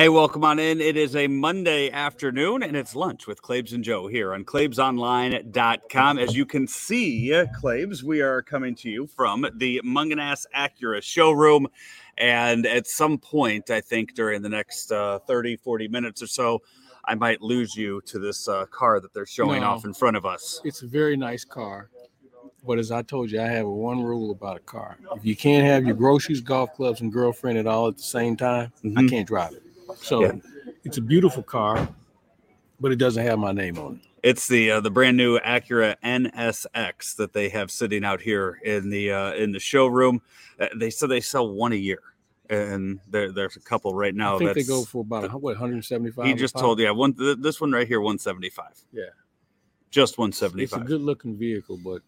Hey, welcome on in. It is a Monday afternoon and it's lunch with Claibs and Joe here on ClaibsOnline.com. As you can see, Claibs, we are coming to you from the Mungenast Acura showroom. And at some point, I think during the next uh, 30, 40 minutes or so, I might lose you to this uh, car that they're showing No. off in front of us. It's a very nice car. But as I told you, I have one rule about a car. If you can't have your groceries, golf clubs, and girlfriend at all at the same time, I Mhm. can't drive it. So Yeah. it's a beautiful car, but it doesn't have my name on it. It's the uh, the brand new Acura NSX that they have sitting out here in the uh, in the showroom. Uh, they said they sell one a year, and there, there's a couple right now. I think they go for about what 175. He just told yeah one th- this one right here 175. Yeah. just 175. it's a good looking vehicle, but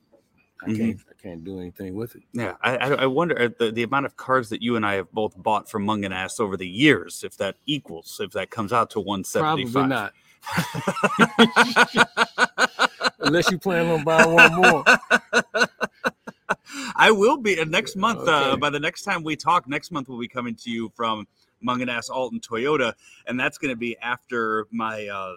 I Mhm. can't I can't do anything with it. Yeah, I, I wonder the, the amount of cars that you and I have both bought from Mungenast over the years, if that equals, if that comes out to 175. Probably not. Unless you plan on buying one more. I will be uh, next month. Uh, by the next time we talk, next month we'll be coming to you from Mungenast Alton Toyota, and that's going to be after my uh,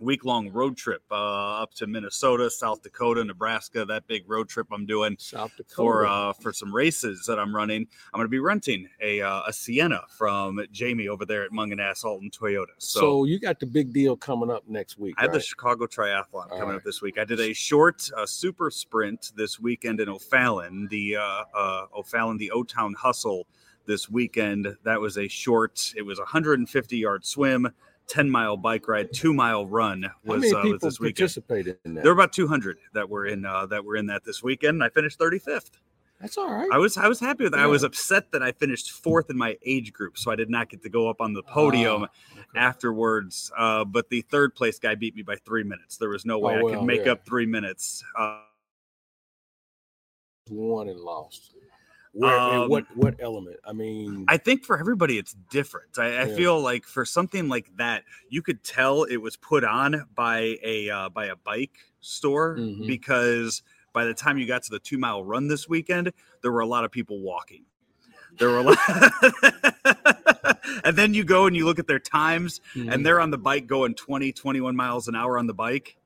week long road trip uh, up to Minnesota, South Dakota, Nebraska. That big road trip I'm doing South Dakota. for uh, for some races that I'm running. I'm going to be renting a uh, a Sienna from Jamie over there at Mungenast Alton Toyota. so, So. you got the big deal coming up next week. I have the? Chicago Triathlon coming up this week. I did a short uh, super sprint this weekend in O'Fallon, the uh, uh, O'Fallon, the O Town Hustle this weekend. That was a short. It was a 150 yard swim, 10 mile bike ride, two mile run. How Was, many uh, was people this weekend? participated in that? There were about 200 that were in uh, that were in that this weekend. And I finished 35th. That's all right. I was I was happy with that. I was upset that I finished fourth in my age group, so I did not get to go up on the podium Ah, okay. afterwards. Uh, but the third place guy beat me by three minutes. There was no way Oh, I could make yeah. up three minutes. Uh, won and lost. Where, Um, what what element? I mean, I think for everybody it's different. I, I feel like for something like that, you could tell it was put on by a uh, by a bike store Mhm. because by the time you got to the two mile run this weekend, there were a lot of people walking. There were a lot, and then you go and you look at their times, mhm. and they're on the bike going 20 21 miles an hour on the bike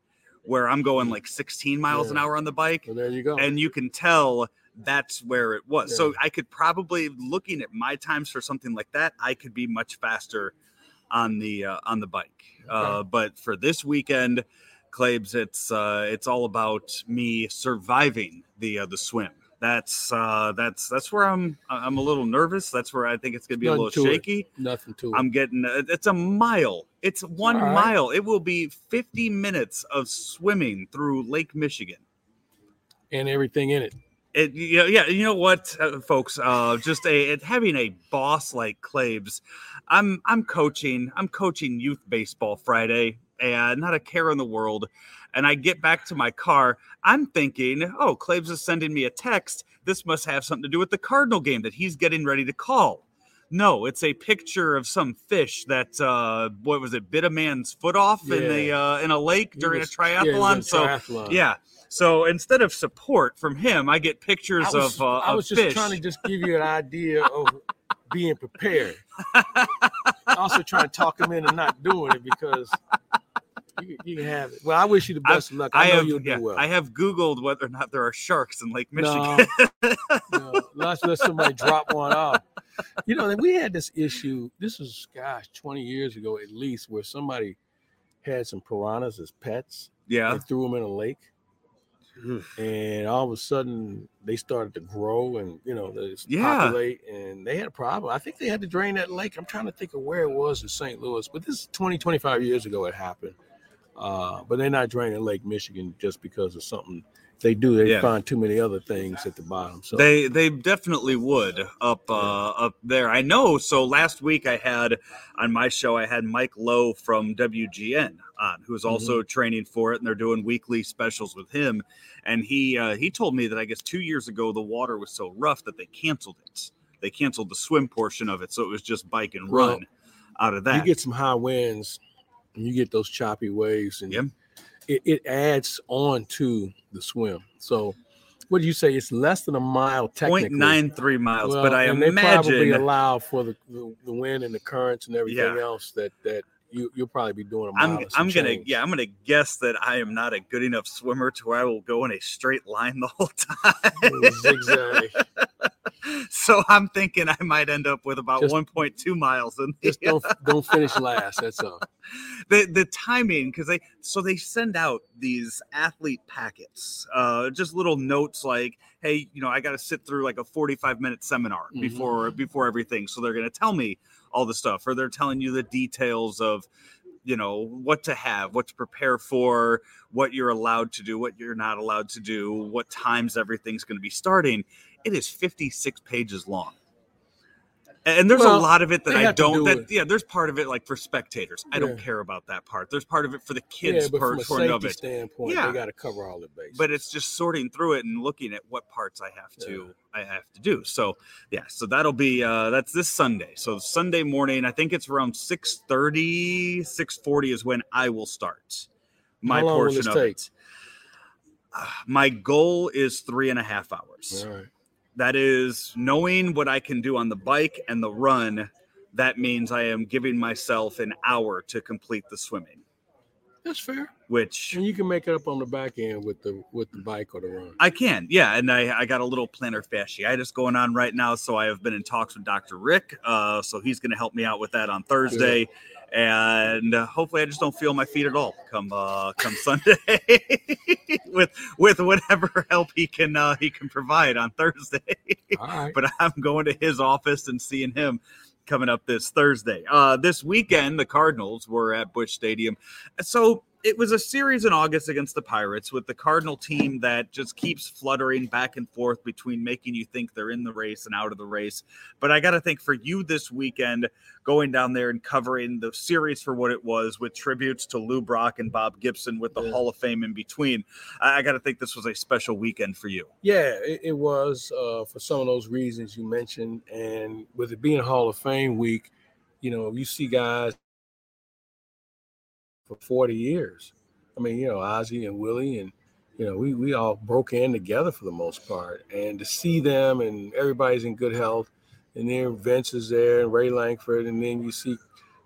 where i'm going like 16 miles an hour on the bike well, there you go. and you can tell that's where it was so i could probably looking at my times for something like that i could be much faster on the uh, on the bike uh, but for this weekend claibs it's uh it's all about me surviving the uh, the swim that's uh that's that's where i'm i'm a little nervous that's where i think it's gonna be a little to it. shaky Nothing to it. I'm getting uh, it's a mile. It's one right. mile. It will be 50 minutes of swimming through Lake Michigan. and everything in it. It, you know, yeah, you know what, uh, folks? Uh, just a it, having a boss like Claibs. I'm I'm coaching. I'm coaching youth baseball Friday, and not a care in the world. And I get back to my car. I'm thinking, oh, Claibs is sending me a text. This must have something to do with the Cardinal game that he's getting ready to call. No, it's a picture of some fish that uh what was it, bit a man's foot off in the uh in a lake during was- a yeah, he was triathlon. so yeah. So instead of support from him, I get pictures I was, of uh, I was just fish. trying to just give you an idea of being prepared. also trying to talk him into not doing it because you, you can have it. Well, I wish you the I- best of luck. I, I know have you'll yeah, do well. I have Googled whether or not there are sharks in Lake No. Michigan. no, let's let somebody drop one off. You know, we had this issue. This was, gosh, 20 years ago at least, where somebody had some piranhas as pets yeah. and threw them in a lake. And all of a sudden, they started to grow and you know, they Yeah. populate, and they had a problem. I think they had to drain that lake. I'm trying to think of where it was in St. Louis, but this is 20, 25 years ago it happened. Uh, but they're not draining Lake Michigan just because of something. They do, they Yeah. find too many other things at the bottom. So They they definitely would up uh up there. I know. So last week I had on my show I had Mike Lowe from WGN on, who's also training for it, and they're doing weekly specials with him. And he uh, he told me that I guess two years ago the water was so rough that they canceled it. They canceled the swim portion of it, so it was just bike and Well, run out of that. you get some high winds and you get those choppy waves and Yep. It, it adds on to the swim so what do you say? It's less than a mile technically. 0.93 miles, Well, but I and they probably allow for the, the, the wind and the currents and everything Yeah. else that that you you'll probably be doing a mile. I'm I'm gonna change. yeah I'm gonna guess that I am not a good enough swimmer to where I will go in a straight line the whole time. zigzag. so I'm thinking I might end up with about Just- 1.2 miles And Just don't don't finish last. That's all. the the timing because they so they send out these athlete packets uh just little notes like hey you know i got to sit through like a 45 minute seminar Mhm. before before everything so they're going to tell me all the stuff or they're telling you the details of you know what to have what to prepare for what you're allowed to do what you're not allowed to do what times everything's going to be starting it is 56 pages long and there's Well, a lot of it that I don't. do That it. yeah, there's part of it like for spectators. I don't care about that part. There's part of it for the kids yeah, but from a safety of it. standpoint, Yeah. they got to cover all the bases. But it's just sorting through it and looking at what parts I have to I have to do. So yeah, so that'll be uh that's this Sunday. So Sunday morning, I think it's around 6:30, 6:40 is when I will start my How long will portion of take? it. Uh, my goal is three and a half hours. all right. That is knowing what I can do on the bike and the run. That means I am giving myself an hour to complete the swimming, That's fair. Which And you can make it up on the back end with the with the bike or the run. I can. Yeah. And I, I got a little plantar fasciitis going on right now. So I have been in talks with Dr. Rick. Uh, so he's going to help me out with that on Thursday. And uh, hopefully I just don't feel my feet at all come uh, come Sunday with with whatever help he can uh, he can provide on Thursday. All right. but I'm going to his office and seeing him coming up this Thursday. Uh, this weekend, the Cardinals were at Busch Stadium. So it was a series in August against the Pirates with the Cardinal team that just keeps fluttering back and forth between making you think they're in the race and out of the race. But I got to think for you this weekend, going down there and covering the series for what it was with tributes to Lou Brock and Bob Gibson with the Yeah. Hall of Fame in between. I, got to think this was a special weekend for you. Yeah, it, it was uh, for some of those reasons you mentioned, and with it being Hall of Fame week, you know, you see guys for 40 years. I mean, you know, Ozzy and Willie, and you know, we we all broke in together for the most part, and to see them and everybody's in good health, and then Vince is there and Ray Lankford, and then you see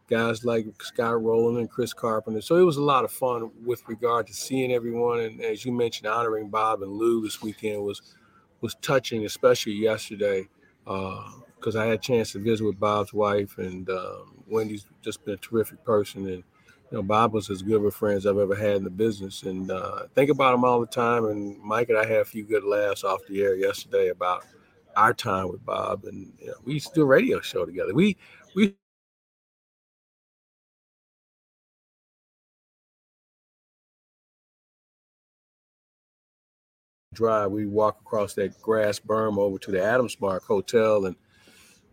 guys like Scott Rolen and Chris Carpenter. So it was a lot of fun with regard to seeing everyone, and as you mentioned, honoring Bob and Lou this weekend was was touching, especially yesterday, because I had a chance to visit with Bob's wife, and um, Wendy's just been a terrific person, and know Bob was as good of a friend as I've ever had in the business, and uh, think about him all the time. And Mike and I had a few good laughs off the air yesterday about our time with Bob, and you know, we used to do a radio show together. We we drive, we walk across that grass berm over to the Adams Mark Hotel, and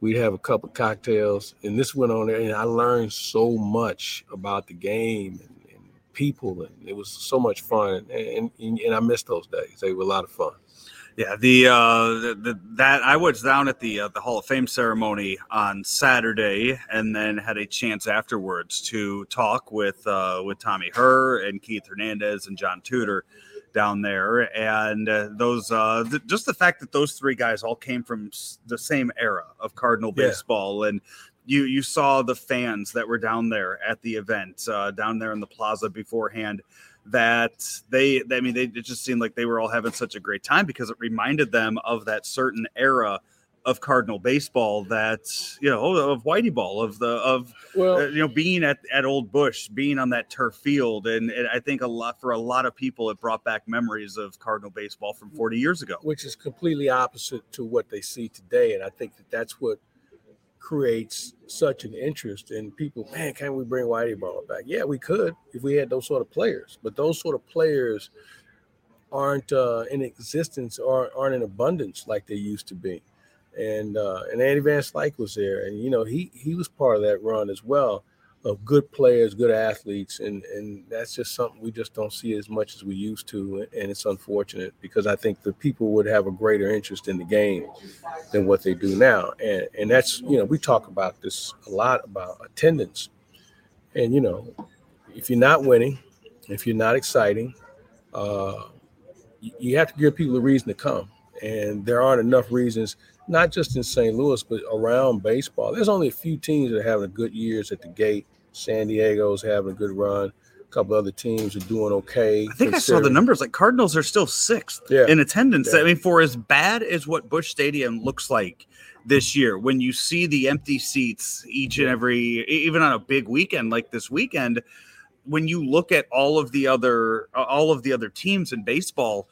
we'd have a couple cocktails. And this went on there, and I learned so much about the game and, and people, and it was so much fun. And, and and I miss those days; they were a lot of fun. Yeah, the, uh, the, the that I was down at the uh, the Hall of Fame ceremony on Saturday, and then had a chance afterwards to talk with uh, with Tommy Herr and Keith Hernandez and John Tudor down there, and uh, those uh, th- just the fact that those three guys all came from s- the same era of Cardinal Yeah. baseball, and you you saw the fans that were down there at the event uh, down there in the plaza beforehand that they i mean they it just seemed like they were all having such a great time because it reminded them of that certain era of cardinal baseball that you know of whitey ball of the of Well, uh, you know being at at old Busch being on that turf field and, and i think a lot for a lot of people it brought back memories of cardinal baseball from 40 years ago which is completely opposite to what they see today. And I think that that's what creates such an interest in people. Man, can we bring Whitey Ball back? Yeah, we could if we had those sort of players. But those sort of players aren't uh, in existence or aren't in abundance like they used to be. And uh, and Andy Van Slyke was there, and you know he he was part of that run as well of good players, good athletes, and and that's just something we just don't see as much as we used to, and it's unfortunate because I think the people would have a greater interest in the game than what they do now, and and that's you know we talk about this a lot about attendance, and you know if you're not winning, if you're not exciting, uh, you have to give people a reason to come. And there aren't enough reasons, not just in St. Louis, but around baseball. There's only a few teams that are having good years at the gate. San Diego's having a good run. A couple other teams are doing okay. I think I saw the numbers. Like Cardinals are still sixth Yeah. in attendance. Yeah. I mean, for as bad as what Busch Stadium looks like this year, when you see the empty seats each and every, even on a big weekend like this weekend, when you look at all of the other all of the other teams in baseball,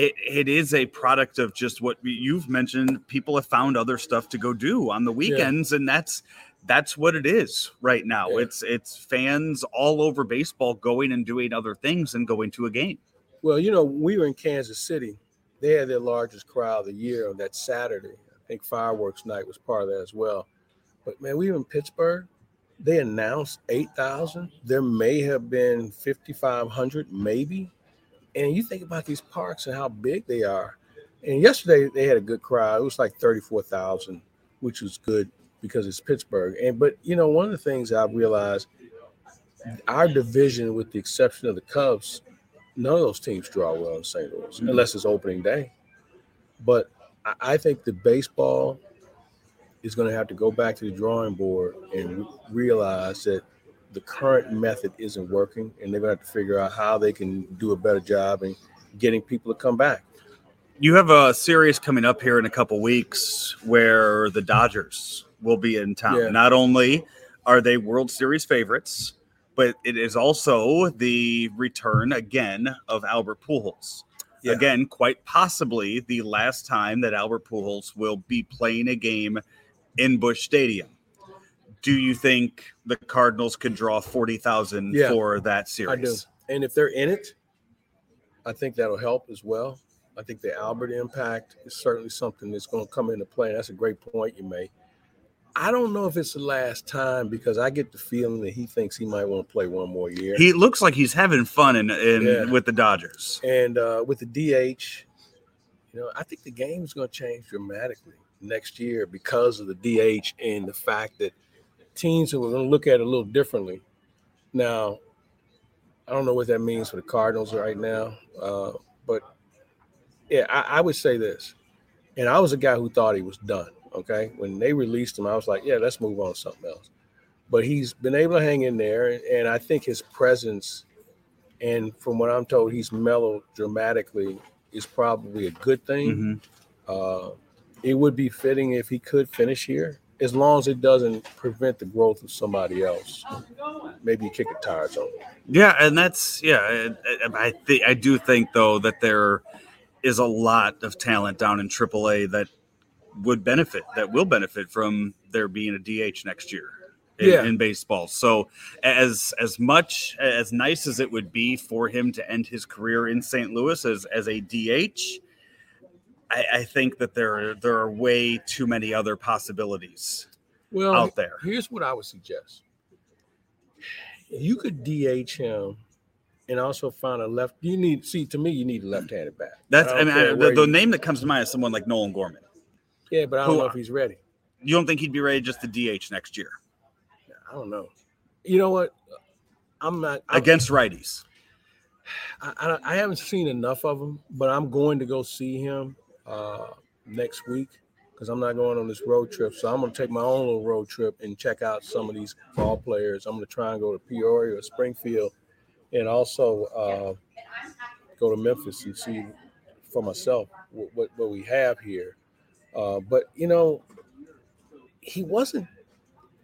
it, it is a product of just what you've mentioned. People have found other stuff to go do on the weekends, and that's that's what it is right now. Yeah. It's it's fans all over baseball going and doing other things and going to a game. Well, you know, we were in Kansas City. They had their largest crowd of the year on that Saturday. I think fireworks night was part of that as well. But man, we were in Pittsburgh. They announced 8,000. There may have been 5,500, maybe. And you think about these parks and how big they are. And yesterday they had a good crowd. It was like 34,000, which was good because it's Pittsburgh. And but you know, one of the things I've realized our division, with the exception of the Cubs, none of those teams draw well in St. Louis Mhm. unless it's opening day. But I- I think the baseball is going to have to go back to the drawing board and realize that the current method isn't working, and they're going to have to figure out how they can do a better job in getting people to come back. You have a series coming up here in a couple weeks where the Dodgers will be in town. Yeah. Not only are they World Series favorites, but it is also the return again of Albert Pujols. Yeah. Again, quite possibly the last time that Albert Pujols will be playing a game in Busch Stadium. Do you think the Cardinals could draw 40,000 Yeah, for that series? I do. And if they're in it, I think that'll help as well. I think the Albert impact is certainly something that's going to come into play. That's a great point you made. I don't know if it's the last time because I get the feeling that he thinks he might want to play one more year. He looks like he's having fun in, in Yeah. with the Dodgers. and uh, with the DH, you know, I think the game is going to change dramatically next year because of the DH and the fact that teams who are going to look at it a little differently. Now, I don't know what that means for the Cardinals right now, uh, but yeah, I, I would say this. And I was a guy who thought he was done. Okay, when they released him, I was like, yeah, let's move on to something else. But he's been able to hang in there, and, I think his presence and from what I'm told, he's mellowed dramatically is probably a good thing. Mhm. Uh, it would be fitting if he could finish here, as long as it doesn't prevent the growth of somebody else. Maybe you kick the tires on. Yeah, and that's yeah. I, I, I think I do think though that there is a lot of talent down in AAA that would benefit, that will benefit from there being a DH next year in, Yeah. in baseball. So as as much as nice as it would be for him to end his career in St. Louis as as a DH. I, I think that there are, there are way too many other possibilities Well, out there. here's what I would suggest: you could DH him. And also find a left. You need see to me. You need a left-handed bat. That's I I mean, I, the, the name that comes to mind is someone like Nolan Gorman. Yeah, but I don't know if he's ready. You don't think he'd be ready just to DH next year I don't know. You know what? I'm not I'm, against righties? I, I, I haven't seen enough of him, but I'm going to go see him uh, next week because I'm not going on this road trip. So I'm going to take my own little road trip and check out some of these ball players. I'm going to try and go to Peoria or Springfield, and also uh, go to Memphis and see for myself what, what, what we have here. Uh, but you know, he wasn't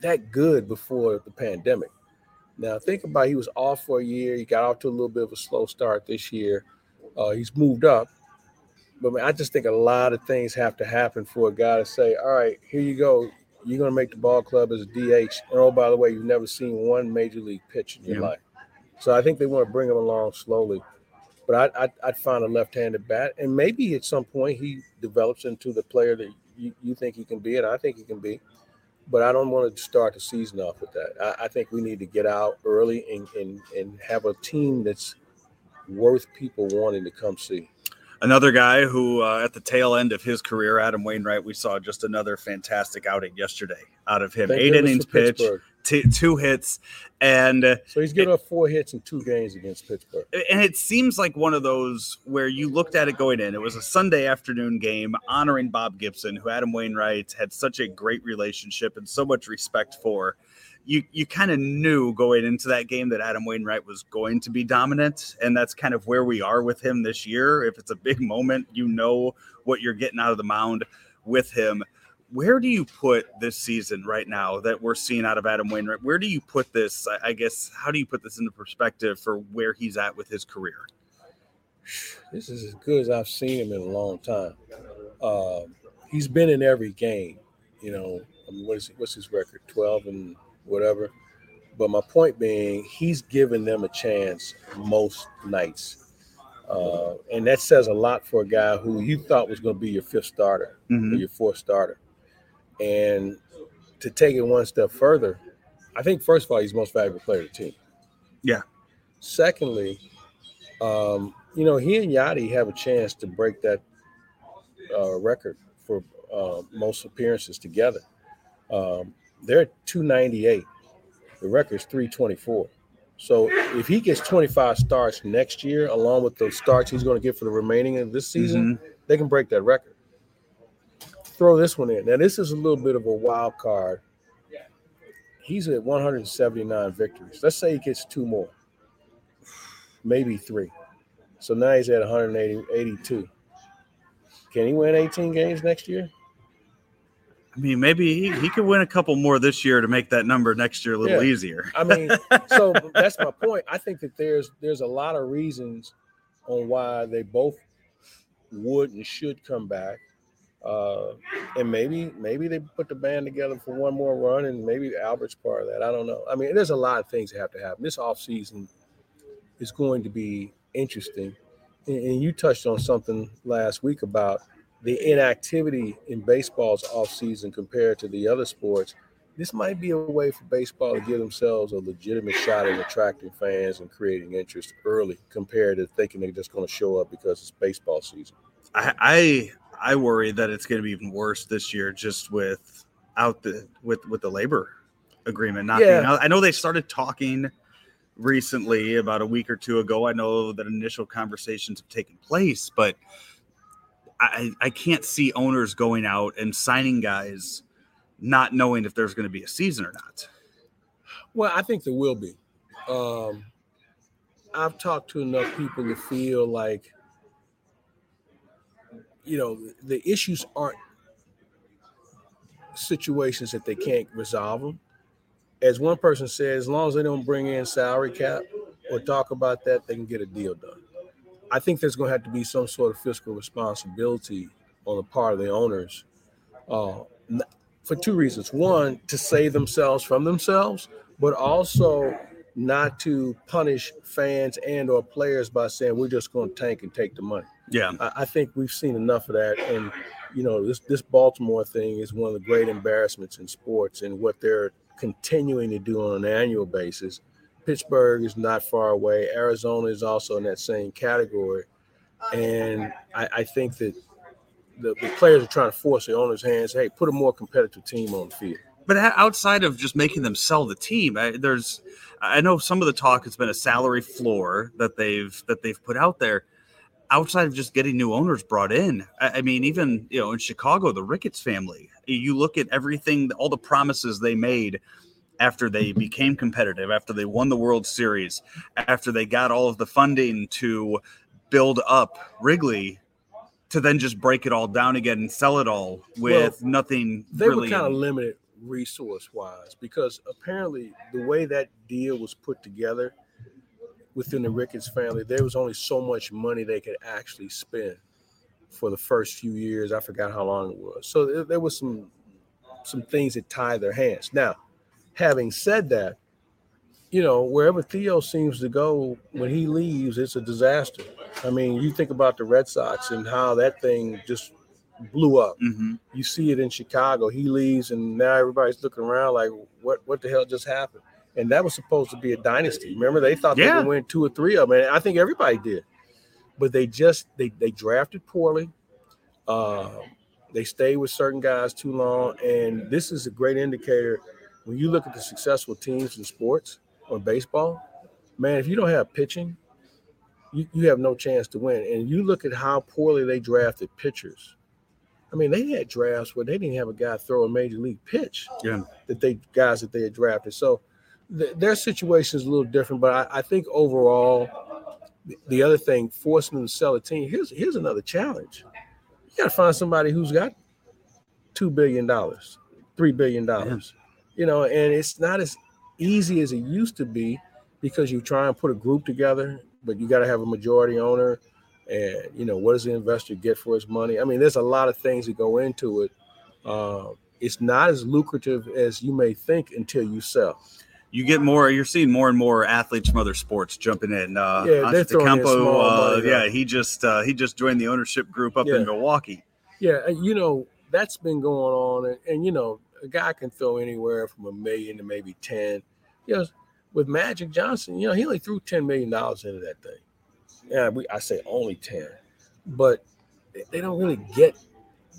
that good before the pandemic. Now think about it, he was off for a year. He got off to a little bit of a slow start this year. Uh, he's moved up, but man, I just think a lot of things have to happen for a guy to say, "All right, here you go. You're going to make the ball club as a DH." And oh, by the way, you've never seen one major league pitch in your Yeah. life. So I think they want to bring him along slowly. But I, I'd, I'd find a left-handed bat, and maybe at some point he develops into the player that you, you think he can be, and I think he can be but I don't want to start the season off with that. I, I think we need to get out early and, and and have a team that's worth people wanting to come see. Another guy who, uh, at the tail end of his career, Adam Wainwright, we saw just another fantastic outing yesterday out of him. Thank Eight innings pitched, T- two hits, and uh, so he's given up four hits in two games against Pittsburgh. And it seems like one of those where you looked at it going in. It was a Sunday afternoon game honoring Bob Gibson, who Adam Wainwright had such a great relationship and so much respect for. You you kind of knew going into that game that Adam Wainwright was going to be dominant, and that's kind of where we are with him this year. If it's a big moment, you know what you're getting out of the mound with him where do you put this season right now that we're seeing out of Adam Wainwright? Where do you put this? I guess how do you put this into perspective for where he's at with his career? This is as good as I've seen him in a long time. Uh, he's been in every game. You know, I mean, what is what's his record? Twelve and whatever. But my point being, he's given them a chance most nights. Uh, and that says a lot for a guy who you thought was going to be your fifth starter mm-hmm. or your fourth starter. And to take it one step further, I think first of all, he's the most valuable player of the team. Yeah. Secondly, um, you know, he and Yadi have a chance to break that uh, record for uh, most appearances together. Um, they're 298. The record is 324. So if he gets 25 starts next year, along with the starts he's going to get for the remaining of this season, mm-hmm. they can break that record throw this one in. Now, this is a little bit of a wild card. He's at 179 victories. Let's say he gets two more, maybe three. So now he's at 182. Can he win 18 games next year? I mean, maybe he, he could win a couple more this year to make that number next year a little yeah. easier. I mean, so that's my point. I think that there's there's a lot of reasons on why they both would and should come back. Uh, and maybe maybe they put the band together for one more run, and maybe Albert's part of that. I don't know. I mean, there's a lot of things that have to happen. This offseason is going to be interesting. And, and you touched on something last week about the inactivity in baseball's offseason compared to the other sports. This might be a way for baseball to give themselves a legitimate shot at attracting fans and creating interest early compared to thinking they're just going to show up because it's baseball season. I, I I worry that it's going to be even worse this year, just with out the with with the labor agreement not yeah. being out. I know they started talking recently about a week or two ago. I know that initial conversations have taken place, but I I can't see owners going out and signing guys not knowing if there's going to be a season or not. Well, I think there will be. Um, I've talked to enough people to feel like you know, the issues aren't situations that they can't resolve them. As one person said, as long as they don't bring in salary cap or talk about that, they can get a deal done. I think there's going to have to be some sort of fiscal responsibility on the part of the owners uh, for two reasons. One, to save themselves from themselves, but also not to punish fans and or players by saying we're just going to tank and take the money. Yeah, I, I, think we've seen enough of that, and you know this this Baltimore thing is one of the great embarrassments in sports, and what they're continuing to do on an annual basis. Pittsburgh is not far away. Arizona is also in that same category, oh, and I, I think that the, the players are trying to force the owner's hands. Hey, put a more competitive team on the field. But outside of just making them sell the team, I, there's I know some of the talk has been a salary floor that they've that they've put out there outside of just getting new owners brought in, I, mean, even you know, in Chicago, the Ricketts family, you look at everything, all the promises they made after they became competitive, after they won the World Series, after they got all of the funding to build up Wrigley, to then just break it all down again and sell it all with well, nothing. They really were kind of limited resource wise because apparently the way that deal was put together within the Ricketts family, there was only so much money they could actually spend for the first few years. I forgot how long it was. So there, there was some some things that tied their hands. Now, having said that, you know, wherever Theo seems to go when he leaves, it's a disaster. I mean, you think about the Red Sox and how that thing just blew up. Mm-hmm. You see it in Chicago. He leaves, and now everybody's looking around like, what what the hell just happened? and that was supposed to be a dynasty. Remember, they thought yeah. they would win two or three of them, and I think everybody did. But they just they they drafted poorly. Uh, they stayed with certain guys too long, and this is a great indicator when you look at the successful teams in sports or baseball, man, if you don't have pitching, you, you have no chance to win. And you look at how poorly they drafted pitchers. I mean, they had drafts where they didn't have a guy throw a major league pitch. Yeah. That they guys that they had drafted. So th- their situation is a little different, but I, I think overall, the, the other thing forcing them to sell a team. Here's here's another challenge. You got to find somebody who's got two billion dollars, three billion dollars. You know, and it's not as easy as it used to be because you try and put a group together, but you got to have a majority owner. And you know, what does the investor get for his money? I mean, there's a lot of things that go into it. Uh, it's not as lucrative as you may think until you sell. You get more. You're seeing more and more athletes from other sports jumping in. Uh, Yeah, they're throwing in small uh, money, yeah, he just uh, he just joined the ownership group up Yeah. in Milwaukee. Yeah, you know that's been going on, and, and you know a guy can throw anywhere from a million to maybe ten. You know, with Magic Johnson, you know he only threw ten million dollars into that thing. Yeah, we I say only ten, but they- don't really get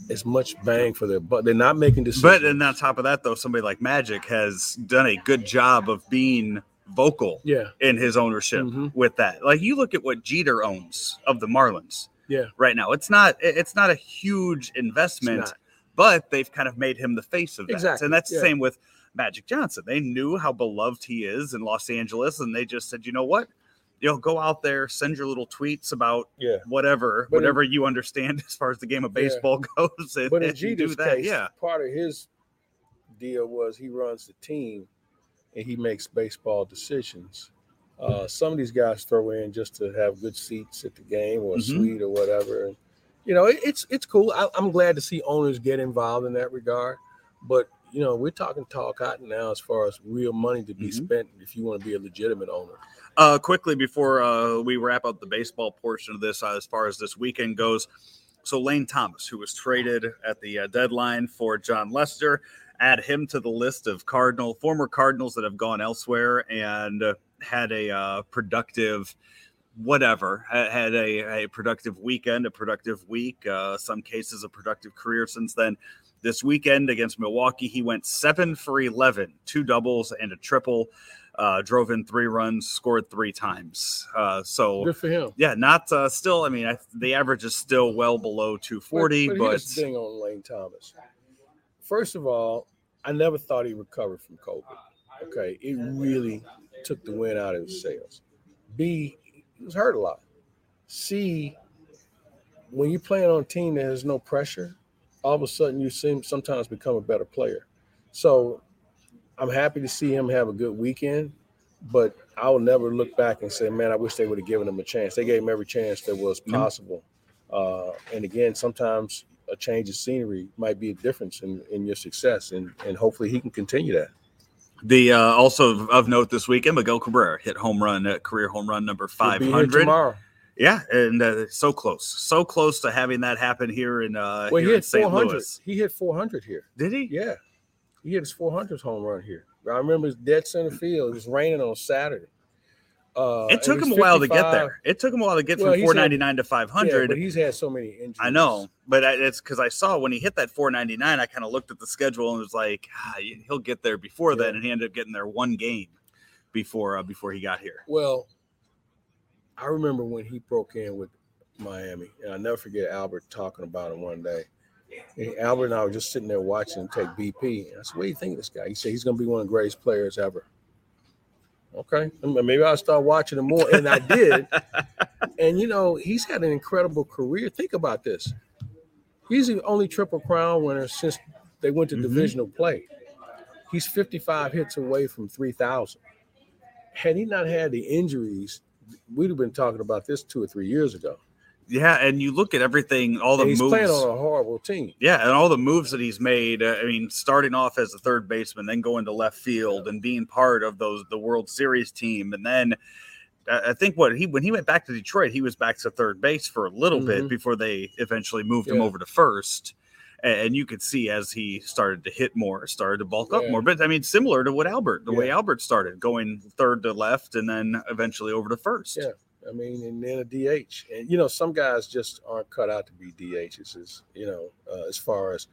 as much bang for their buck. They're not making decisions. But and on top of that, though, somebody like Magic has done a good job of being vocal yeah, in his ownership Mhm. with that. Like you look at what Jeter owns of the Marlins yeah, right now. It's not it's not a huge investment. But they've kind of made him the face of that. Exactly, And that's yeah. the same with Magic Johnson. They knew how beloved he is in Los Angeles, and they just said, you know what? You know, go out there, send your little tweets about yeah. whatever, But in- whatever you understand as far as the game of Yeah. baseball goes. And, But in and you Jeter's do that, case, yeah. part of his deal was he runs the team and he makes baseball decisions. Uh, some of these guys throw in just to have good seats at the game or a Mhm. suite or whatever. And you know, it, it's it's cool. I, I'm glad to see owners get involved in that regard. But you know, we're talking tall cotton now as far as real money to be Mhm. spent if you want to be a legitimate owner. Uh, quickly before uh, we wrap up the baseball portion of this, uh, as far as this weekend goes, so Lane Thomas, who was traded at the uh, deadline for Jon Lester, add him to the list of Cardinal former Cardinals that have gone elsewhere and uh, had a uh, productive, whatever, had a, a productive weekend, a productive week, uh, some cases a productive career since then. This weekend against Milwaukee, he went seven for 11, two doubles and a triple uh, drove in three runs, scored three times. Uh, so Good for him. yeah, not uh, still. I mean, I, the average is still well below 240, But, but, the thing on Lane Thomas. First of all, I never thought he recovered from COVID. Okay, it really took the wind out of his sails. B, he was hurt a lot. C, when you're playing on a team that has no pressure, all of a sudden you seem sometimes become a better player. So I'm happy to see him have a good weekend, but I will never look back and say, man, I wish they would have given him a chance. They gave him every chance that was Mhm. possible. Uh, and again, sometimes a change of scenery might be a difference in, in your success, and, and hopefully he can continue that. The uh, also of- note this weekend, Miguel Cabrera hit home run, uh, career home run number He'll be here 500. tomorrow. Yeah, and uh, so close, so close to having that happen here in uh, Well, here he hit St. 400. Louis. He hit 400 here. Did he? Yeah, he hit his 400th home run here. I remember his dead center field. It was raining on Saturday. Uh, It took him a while to get there. It took him a while to get Well, from he's had- 499 to Yeah, 500. but he's had so many injuries. I know, but I, it's because I saw when he hit that 499, I kind of looked at the schedule and was like, ah, he'll get there before then, and he ended up getting there one game before uh, before he got here. Well, I remember when he broke in with Miami, and I never forget Albert talking about him one day. And Albert and I were just sitting there watching him take BP. And I said, "What do you think of this guy?" He said, "He's going to be one of the greatest players ever." Okay, maybe I'll start watching him more, and I did. and you know, he's had an incredible career. Think about this: he's the only Triple Crown winner since they went to Mhm. divisional play. He's 55 hits away from 3,000 had he not had the injuries, we'd have been talking about this two or three years ago. Yeah, and you look at everything, all the And he's moves. playing on a horrible team. Yeah, and all the moves that he's made. Uh, I mean, starting off as a third baseman, then going to left field, and being part of those the World Series team, and then uh, I think what he when he went back to Detroit, he was back to third base for a little bit Mhm. before they eventually moved him over to first. And you could see as he started to hit more, started to bulk up more. But I mean, similar to what Albert, the way Albert started, going third to left, and then eventually over to first. Yeah. I mean, and then a DH. And, you know, some guys just aren't cut out to be DHs, as, you know, uh, as far as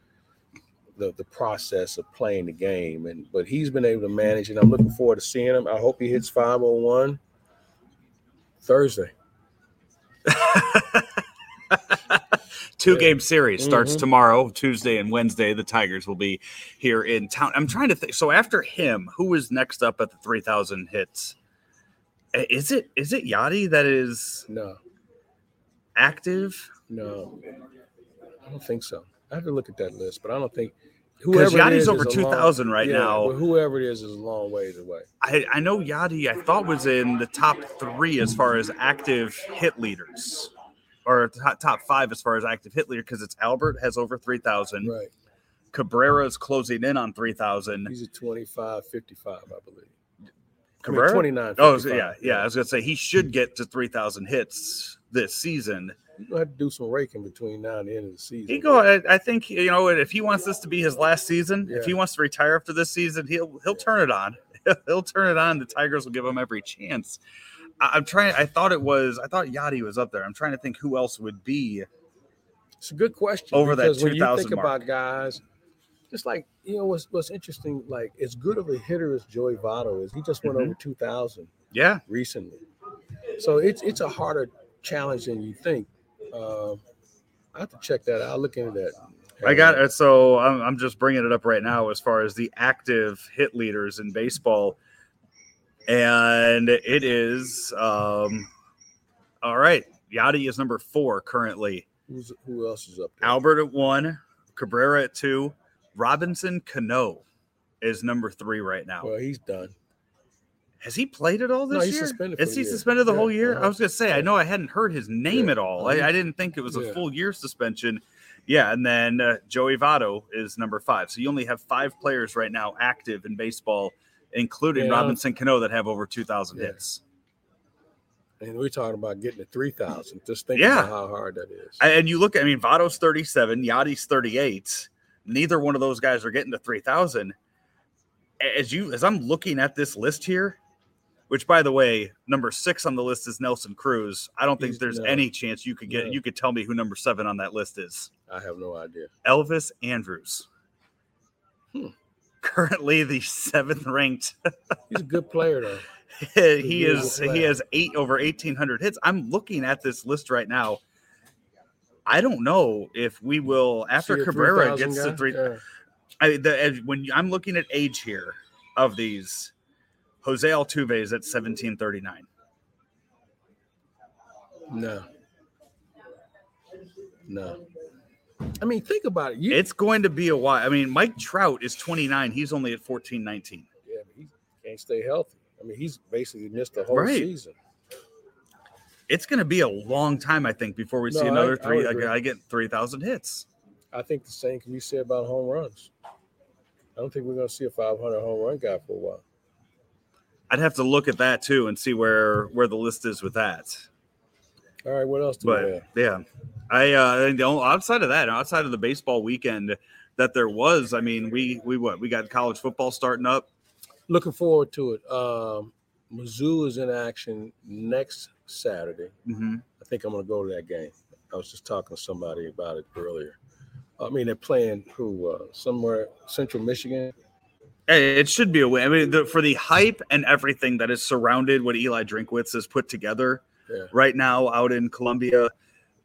the the process of playing the game. And but he's been able to manage it. I'm looking forward to seeing him. I hope he hits 501 Thursday. Two game series starts Mhm. tomorrow, Tuesday and Wednesday. The Tigers will be here in town. I'm trying to think. So after him, who is next up at the 3,000 hits? Uh, Is it is it Yadi that is No, active? no, I don't think so. I have to look at that list, but I don't think it Yadi's is over is 2,000 right yeah, now. whoever it is is a long ways away. I, I know Yadi, I thought was in the top three as far as active hit leaders, or top, five as far as active hit leader, because it's Albert has over 3,000. Right. Cabrera's closing in on 3,000. He's at 25, 55, I believe. Cabrera? 29. Oh, 55. yeah, yeah. I was gonna say he should get to three thousand hits this season. You're gonna have to do some raking between now and the end of the season. He go. I, I think you know if he wants this to be his last season, if he wants to retire after this season, he'll he'll turn it on. he'll turn it on. The Tigers will give him every chance. I, I'm trying. I thought it was. I thought Yadi was up there. I'm trying to think who else would be. It's a good question. Over that because when you 2,000 think mark. about guys, just like you know what's what's interesting, like as good of a hitter as Joey Votto is, he just went Mhm. over two thousand Yeah, recently. So it's it's a harder challenge than you think. Um, I have to check that out. I'll look into that. I got it. So I'm, I'm just bringing it up right now as far as the active hit leaders in baseball, and it is um, all right. Yadi is number four currently. Who's, who else is up there? Albert at one, Cabrera at two, Robinson Cano is number three right now. Well, he's done. Has he played at all this No, year? suspended Is he year. suspended the Yeah, whole year? I uh-huh. was gonna say I know I hadn't heard his name Yeah. at all. I, I didn't think it was a Yeah. full year suspension. Yeah, and then uh, Joey Votto is number five. So you only have five players right now active in baseball, including Robinson Cano that have over two thousand hits. And we're talking about getting to three thousand. Just think Yeah. about how hard that is. And you look at, I mean, Votto's thirty-seven, Yadi's thirty-eight. Neither one of those guys are getting to three thousand. As you, as I'm looking at this list here, which by the way, number six on the list is Nelson Cruz. I don't think He's- there's no. any chance you could get, No. you could tell me who number seven on that list is. I have no idea. Elvis Andrus. Hmm. Currently the seventh ranked. He's a good player though. he is good he has eight over eighteen hundred hits. I'm looking at this list right now. I don't know if we mm. will after Cabrera 3,000 gets to guy? three. Yeah. I, the, when I'm looking at age here of these, Jose Altuve is at seventeen thirty nine. No. No. I mean, think about it. You, It's going to be a while. I mean, Mike Trout is twenty nine. He's only at fourteen nineteen. yeah, but he can't stay healthy. I mean, he's basically missed the whole Right. season. It's going to be a long time, I think, before we see No, I- another I three. I. I get three thousand hits. I think the same can be said about home runs. I don't think we're going to see a 500 home run guy for a while. I'd have to look at that too and see where where the list is with that. All right, what else do we But have? yeah, I uh, the only- outside of that, outside of the baseball weekend that there was, I mean, we we what we got college football starting up. Looking forward to it. Um, Mizzou is in action next Saturday. hmm I think I'm going to go to that game. I was just talking to somebody about it earlier. I mean, they're playing who? Uh, somewhere Central Michigan. Hey, It should be a win. I mean, the, for the hype and everything that is surrounded what Eli Drinkwitz has put together Yeah. right now out in Columbia.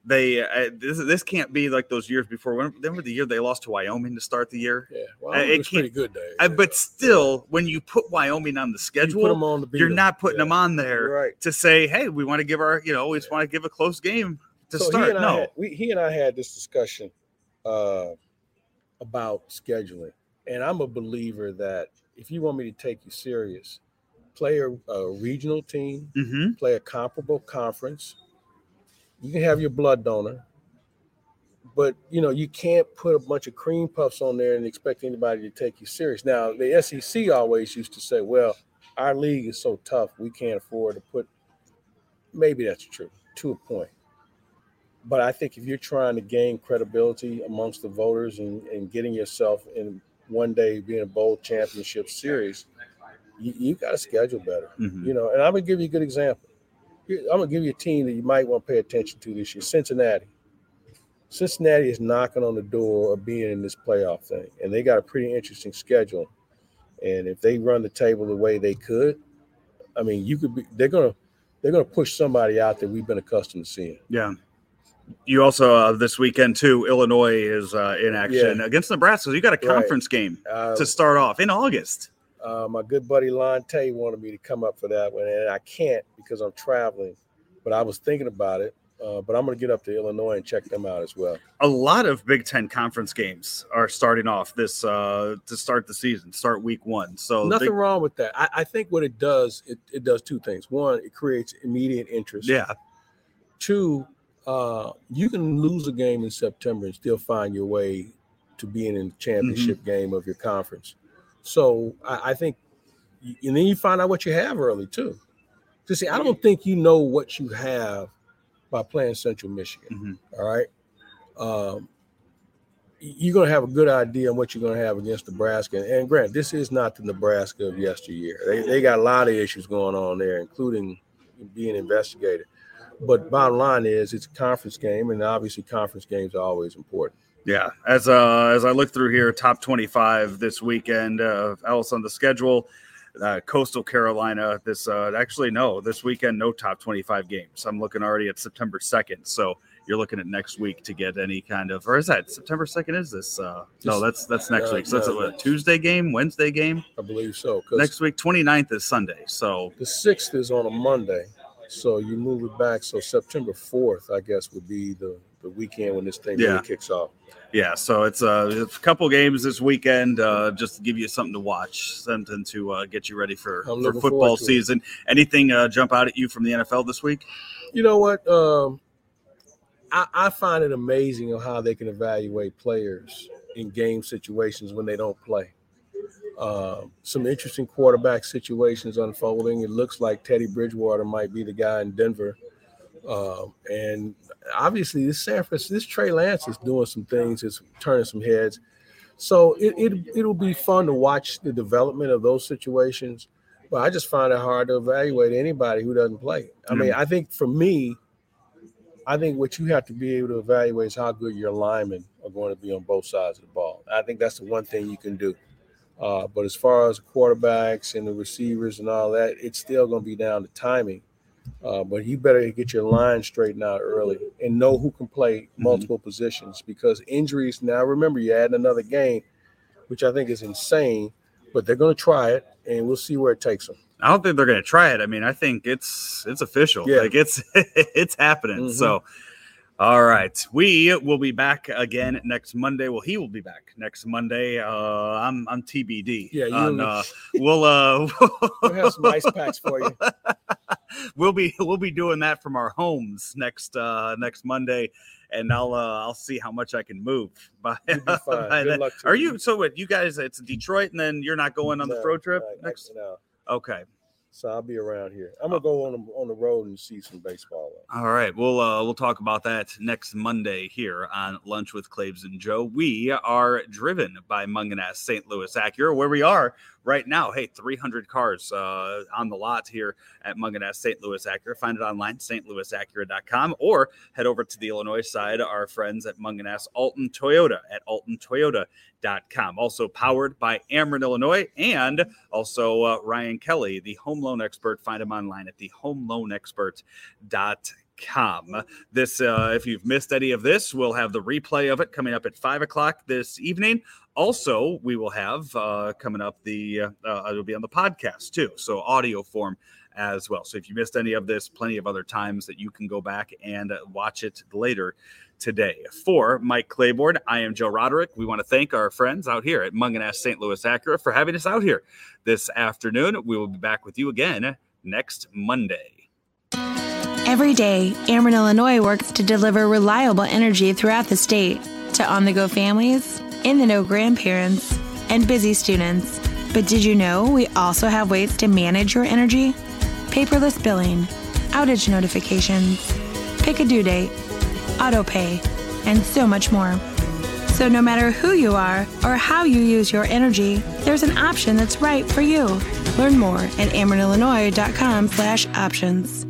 They uh, this this can't be like those years before. When- Remember the year they lost to Wyoming to start the year? Yeah, well, Uh, it it was can't- pretty good day. I, but still, when you put Wyoming on the you schedule, put them on the you're 'em. not putting Yeah. them on there right. to say, "Hey, we want to give our, you know, we just want to give a close game to So start." and No, had, we, he and I had this discussion uh, about scheduling, and I'm a believer that if you want me to take you serious, play a, a regional team, hmm play a comparable conference. You can have your blood donor, but you know you can't put a bunch of cream puffs on there and expect anybody to take you serious. Now the SEC always used to say, "Well, our league is so tough, we can't afford to put." Maybe that's true to a point, but I think if you're trying to gain credibility amongst the voters and, and getting yourself in one day being a bowl championship series, you, you got to schedule better. hmm You know, and I'm gonna give you a good example. I'm gonna give you a team that you might want to pay attention to this year. Cincinnati. Cincinnati is knocking on the door of being in this playoff thing, and they got a pretty interesting schedule. And if they run the table the way they could, I mean, you could be. They're gonna they're gonna push somebody out that we've been accustomed to seeing. Yeah. You also uh, this weekend too. Illinois is uh, in action Yeah. against Nebraska. So you got a Right. conference game Uh, to start off in August. Uh, my good buddy Loren Tate wanted me to come up for that one, and I can't because I'm traveling. But I was thinking about it. Uh, but I'm going to get up to Illinois and check them out as well. A lot of Big Ten conference games are starting off this uh, to start the season, start week one. So Nothing big- wrong with that. I, I think what it does, it, it does two things. One, it creates immediate interest. yeah, Two, uh, you can lose a game in September and still find your way to being in the championship Mm-hmm. game of your conference. So I, I think, and then you find out what you have early too. To see, I don't think you know what you have by playing Central Michigan. Mhm. All right. Um, you're going to have a good idea on what you're going to have against Nebraska. And grant, this is not the Nebraska of yesteryear. They, they got a lot of issues going on there, including being investigated. But bottom line is, it's a conference game, and obviously, conference games are always important. Yeah. As uh, as I look through here, top twenty-five this weekend. Uh, else on the schedule, uh, Coastal Carolina. This uh, actually no, this weekend no top twenty-five games. I'm looking already at September second. So you're looking at next week to get any kind of, or is that September second? Is this? Uh, no, that's that's next uh, week. So that's a, no, what. Tuesday game, Wednesday game. I believe so. Next week, 29th is Sunday. So the sixth is on a Monday, so you move it back. So September fourth, I guess, would be the the weekend when this thing Yeah. really kicks off. yeah, so it's, uh, it's a couple games this weekend uh, just to give you something to watch, something to uh, get you ready for, for football season. Anything uh, jump out at you from the NFL this week? You know what? Um, I, I find it amazing how they can evaluate players in game situations when they don't play. Um, some interesting quarterback situations unfolding. It looks like Teddy Bridgewater might be the guy in Denver. Um, and obviously, this San Francisco, this Trey Lance is doing some things, it's turning some heads. So it, it it'll be fun to watch the development of those situations. But I just find it hard to evaluate anybody who doesn't play. I mean, I think for me, I think what you have to be able to evaluate is how good your linemen are going to be on both sides of the ball. I think that's the one thing you can do. Uh, but as far as the quarterbacks and the receivers and all that, it's still going to be down to timing. Uh, but you better get your line straightened out early and know who can play multiple positions because injuries. Now, remember, you add another game, which I think is insane, but they're going to try it and we'll see where it takes them. I don't think they're going to try it. I mean, I think it's it's official. Yeah. Like it's it's happening. Mhm. So, all right, we will be back again next Monday. Well, he will be back next Monday. Uh, I'm I'm TBD. Yeah, you on, and- uh, we'll uh We'll have some ice packs for you. we'll be we'll be doing that from our homes next uh next Monday, and I'll uh, I'll see how much I can move. By, You'll be fine. by Good luck to Are you. you so? What you guys? It's Detroit, and then you're not going on the No, road trip right, next. No. Okay. So I'll be around here. I'm gonna go on the, on the road and see some baseball. All right, we'll uh, we'll talk about that next Monday here on Lunch with Claibs and Joe. We are driven by Mungenast St. Louis Acura, where we are right now. Hey, 300 cars uh, on the lot here at Mungenast St. Louis Acura. Find it online, stlouisacura.com, or head over to the Illinois side. Our friends at Mungenast Alton Toyota at altontoyota.com. Also powered by Ameren, Illinois, and also uh, Ryan Kelly, the home loan expert. Find him online at the homeloanexpert.com. This, uh, if you've missed any of this, we'll have the replay of it coming up at five o'clock this evening. Also, we will have uh, coming up the uh, uh, it'll be on the podcast too, so audio form as well. So if you missed any of this, plenty of other times that you can go back and watch it later today. For Mike Claiborne, I am Joe Roderick. We want to thank our friends out here at Mungenast St. Louis Acura for having us out here this afternoon. We will be back with you again next Monday. Every day, Ameren, Illinois works to deliver reliable energy throughout the state to on the go families, in the know grandparents, and busy students. But did you know we also have ways to manage your energy? Paperless billing, outage notifications, pick a due date, auto pay, and so much more. So no matter who you are or how you use your energy, there's an option that's right for you. Learn more at amerenillinois.com slash options.